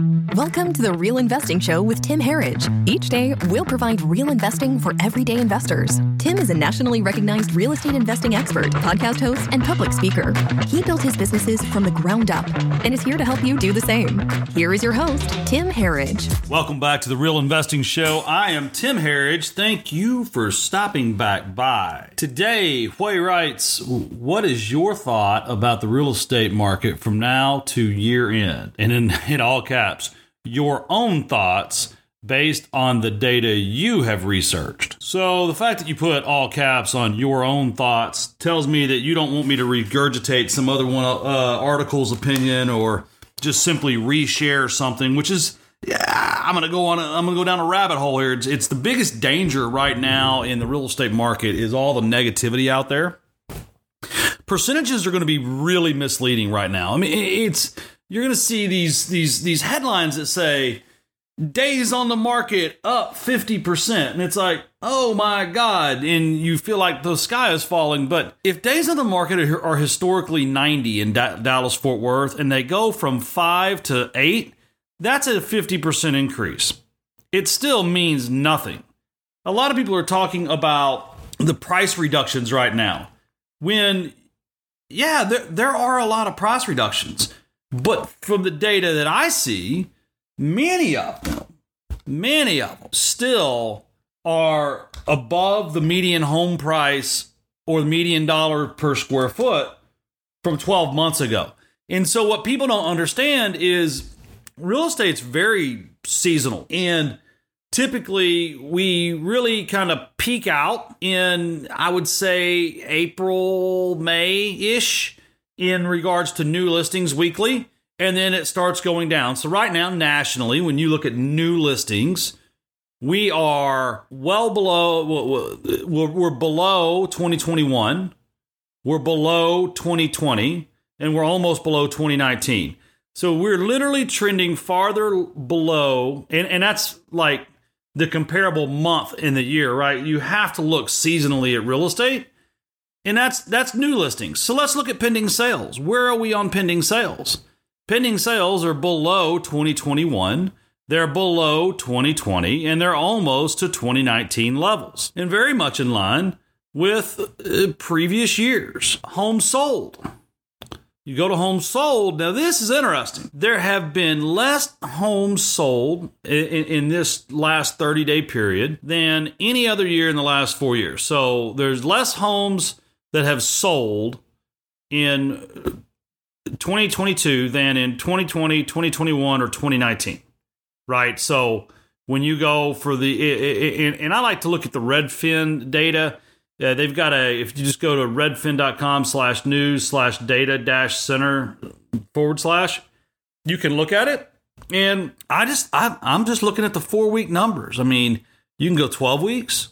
Welcome to the Real Investing Show with Tim Herriage. Each day, we'll provide real investing for everyday investors. Is a nationally recognized real estate investing expert, podcast host, and public speaker. He built his businesses from the ground up and is here to help you do the same. Here is your host, Tim Herriage. Welcome back to the Real Investing Show. I am Tim Herriage. Thank you for stopping back by. Today, Huey writes, What is your thought about the real estate market from now to year end? And in, in all caps, your own thoughts based on the data you have researched. So the fact that you put all caps on your own thoughts tells me that you don't want me to regurgitate some other one uh, article's opinion or just simply reshare something, which is yeah, I'm gonna go on. A, I'm gonna go down a rabbit hole here. It's, it's the biggest danger right now in the real estate market is all the negativity out there. Percentages are going to be really misleading right now. I mean, it's you're going to see these these these headlines that say days on the market up 50% and it's like oh my god. And you feel like the sky is falling. But if days on the market are, are historically 90 in da- Dallas Fort Worth and they go from 5 to 8 that's a 50% increase. It still means nothing. A lot of people are talking about the price reductions right now. When yeah there, there are a lot of price reductions. But from the data that I see, many of them, many of them still are above the median home price or the median dollar per square foot from 12 months ago. And so what people don't understand is real estate's very seasonal and typically we really kind of peak out in I would say April, May-ish in regards to new listings weekly, and then it starts going down. So, right now, nationally, when you look at new listings, we are well below, we're below 2021, we're below 2020, and we're almost below 2019. So, we're literally trending farther below, and, and that's like the comparable month in the year, right? You have to look seasonally at real estate and that's that's new listings. So let's look at pending sales. Where are we on pending sales? Pending sales are below 2021. They're below 2020 and they're almost to 2019 levels and very much in line with uh, previous years. Homes sold. You go to homes sold. Now, this is interesting. There have been less homes sold in, in, this last 30 day period than any other year in the last four years. So there's less homes that have sold in 2022 than in 2020, 2021, or 2019. Right. So when you go for the, and I like to look at the Redfin data. Uh, they've got a, if you just go to redfin.com slash news slash data dash center forward slash, you can look at it. And I just, I, I'm just looking at the four week numbers. I mean, you can go 12 weeks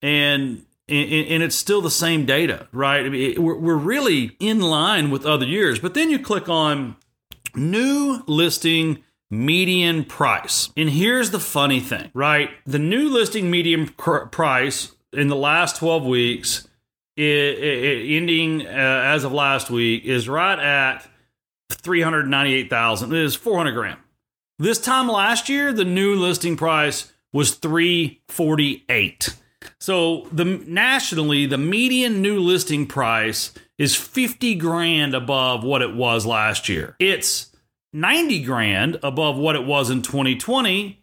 and and, it's still the same data, right? I mean, we're, really in line with other years. But then you click on new listing median price. And here's the funny thing, right? The new listing median pr- price in the last 12 weeks, ending uh, as of last week, is right at 398,000. It is 400 grand. This time last year, the new listing price was 348. So the nationally, the median new listing price is 50 grand above what it was last year. It's 90 grand above what it was in 2020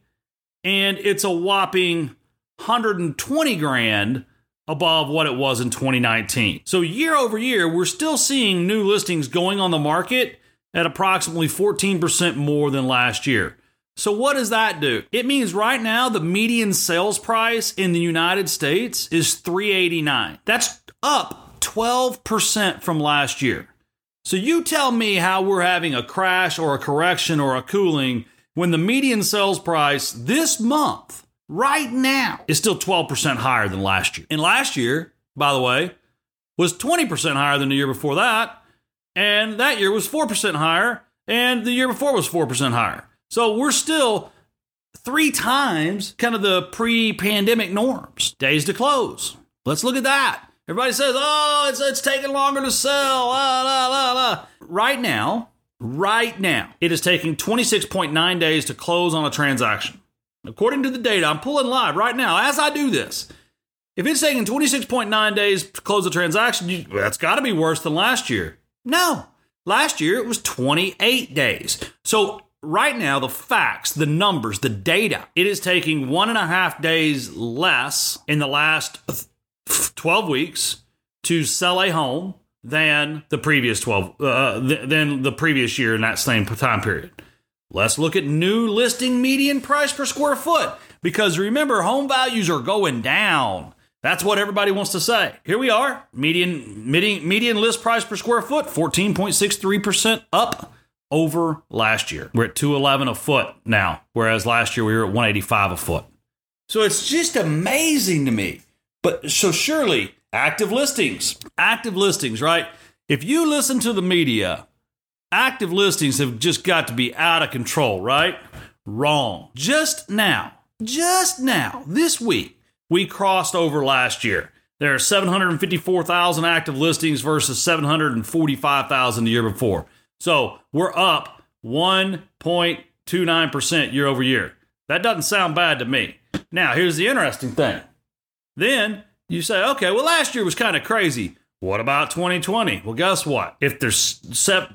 and it's a whopping 120 grand above what it was in 2019. So year over year, we're still seeing new listings going on the market at approximately 14% more than last year. So what does that do? It means right now the median sales price in the United States is 389. That's up 12% from last year. So you tell me how we're having a crash or a correction or a cooling when the median sales price this month right now is still 12% higher than last year. And last year, by the way, was 20% higher than the year before that, and that year was 4% higher, and the year before was 4% higher. So we're still three times kind of the pre pandemic norms. Days to close. Let's look at that. Everybody says, oh, it's, it's taking longer to sell. La, la, la, la. Right now, right now, it is taking 26.9 days to close on a transaction. According to the data, I'm pulling live right now as I do this. If it's taking 26.9 days to close a transaction, you, that's got to be worse than last year. No, last year it was 28 days. So, right now, the facts, the numbers, the data, it is taking one and a half days less in the last 12 weeks to sell a home than the previous 12 uh, than the previous year in that same time period. Let's look at new listing median price per square foot because remember home values are going down. That's what everybody wants to say. Here we are, median median, median list price per square foot 14.63% up over last year. We're at 211 a foot now, whereas last year we were at 185 a foot. So it's just amazing to me. But so surely active listings, active listings, right? If you listen to the media, active listings have just got to be out of control, right? Wrong. Just now, just now, this week, we crossed over last year. There are 754,000 active listings versus 745,000 the year before. So we're up 1.29% year over year. That doesn't sound bad to me. Now, here's the interesting thing. Then you say, okay, well, last year was kind of crazy. What about 2020? Well, guess what? If there's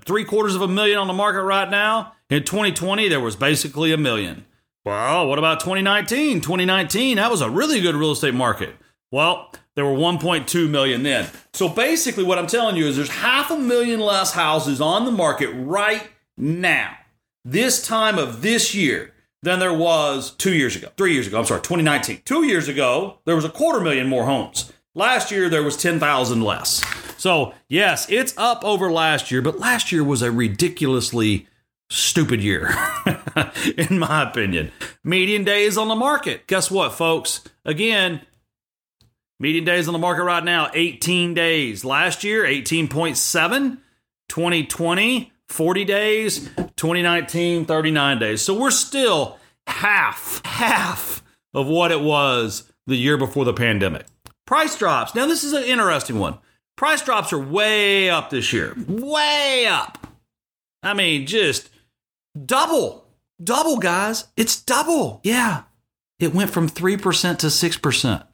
three quarters of a million on the market right now, in 2020, there was basically a million. Well, what about 2019? 2019, that was a really good real estate market. Well, there were 1.2 million then. So basically, what I'm telling you is there's half a million less houses on the market right now, this time of this year, than there was two years ago, three years ago. I'm sorry, 2019. Two years ago, there was a quarter million more homes. Last year, there was 10,000 less. So, yes, it's up over last year, but last year was a ridiculously stupid year, in my opinion. Median days on the market. Guess what, folks? Again, median days on the market right now, 18 days. Last year, 18.7. 2020, 40 days. 2019, 39 days. So we're still half, half of what it was the year before the pandemic. Price drops. Now, this is an interesting one. Price drops are way up this year. Way up. I mean, just double. Double, guys. It's double. Yeah. It went from 3% to 6%.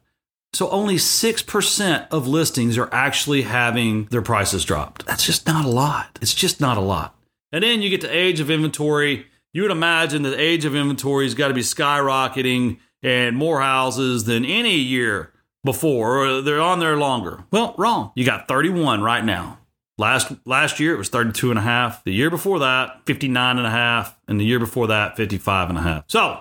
So only 6% of listings are actually having their prices dropped. That's just not a lot. It's just not a lot. And then you get to age of inventory. You would imagine that age of inventory has got to be skyrocketing and more houses than any year before, or they're on there longer. Well, wrong. You got 31 right now. Last last year it was 32 and a half. The year before that, 59 and a half, and the year before that, 55 and a half. So,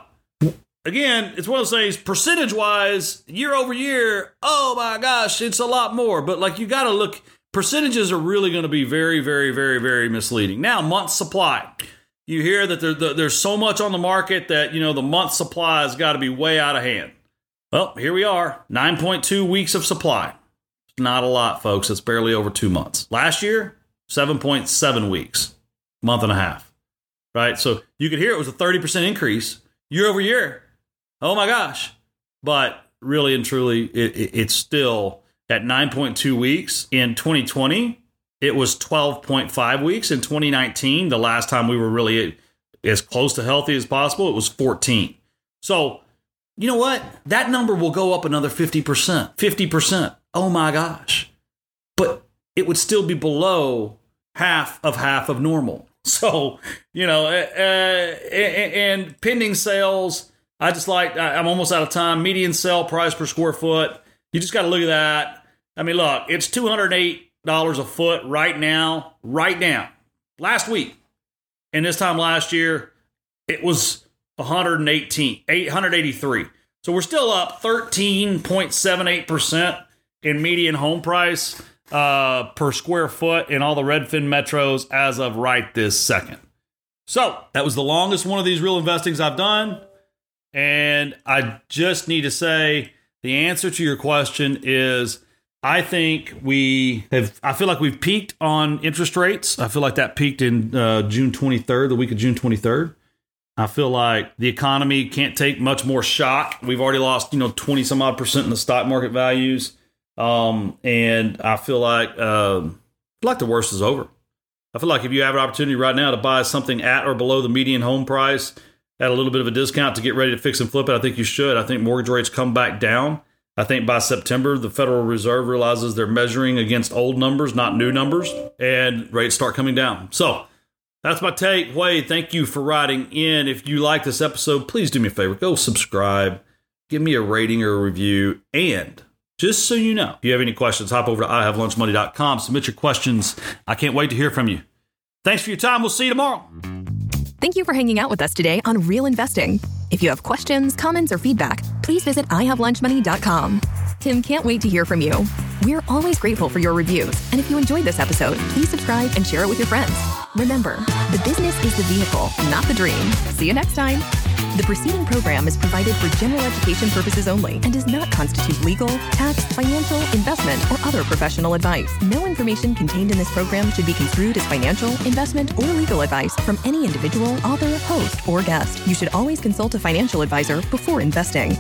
again, it's one of those things percentage wise, year over year, oh my gosh, it's a lot more. But like you got to look percentages are really going to be very, very, very, very misleading. Now, month supply. You hear that there, there's so much on the market that, you know, the month supply has got to be way out of hand. Well, here we are 9.2 weeks of supply. Not a lot, folks. It's barely over two months. Last year, 7.7 weeks, month and a half. Right? So you could hear it was a 30% increase year over year. Oh my gosh. But really and truly, it, it, it's still at 9.2 weeks. In 2020, it was 12.5 weeks. In 2019, the last time we were really as close to healthy as possible, it was 14. So, you know what? That number will go up another 50%. 50%. Oh my gosh. But it would still be below half of half of normal. So, you know, uh, uh, and pending sales, I just like, I'm almost out of time. Median sell price per square foot. You just got to look at that. I mean, look, it's $208 a foot right now, right now. Last week, and this time last year, it was 118, 883. So we're still up 13.78% in median home price uh, per square foot in all the Redfin metros as of right this second. So that was the longest one of these real investings I've done. And I just need to say the answer to your question is I think we have. I feel like we've peaked on interest rates. I feel like that peaked in uh, June 23rd, the week of June 23rd. I feel like the economy can't take much more shock. We've already lost, you know, 20 some odd percent in the stock market values. Um, and I feel like, uh, like the worst is over. I feel like if you have an opportunity right now to buy something at or below the median home price at a little bit of a discount to get ready to fix and flip it, I think you should. I think mortgage rates come back down. I think by September, the Federal Reserve realizes they're measuring against old numbers, not new numbers, and rates start coming down. So that's my take. Wade, thank you for writing in. If you like this episode, please do me a favor go subscribe, give me a rating or a review, and just so you know, if you have any questions, hop over to IHaveLunchMoney.com, submit your questions. I can't wait to hear from you. Thanks for your time. We'll see you tomorrow. Thank you for hanging out with us today on Real Investing. If you have questions, comments, or feedback, please visit ihavelunchmoney.com. Tim can't wait to hear from you. We're always grateful for your reviews, and if you enjoyed this episode, please subscribe and share it with your friends. Remember, the business is the vehicle, not the dream. See you next time. The preceding program is provided for general education purposes only and does not constitute legal, tax, financial, investment, or other professional advice. No information contained in this program should be construed as financial, investment, or legal advice from any individual, author, host, or guest. You should always consult a financial advisor before investing.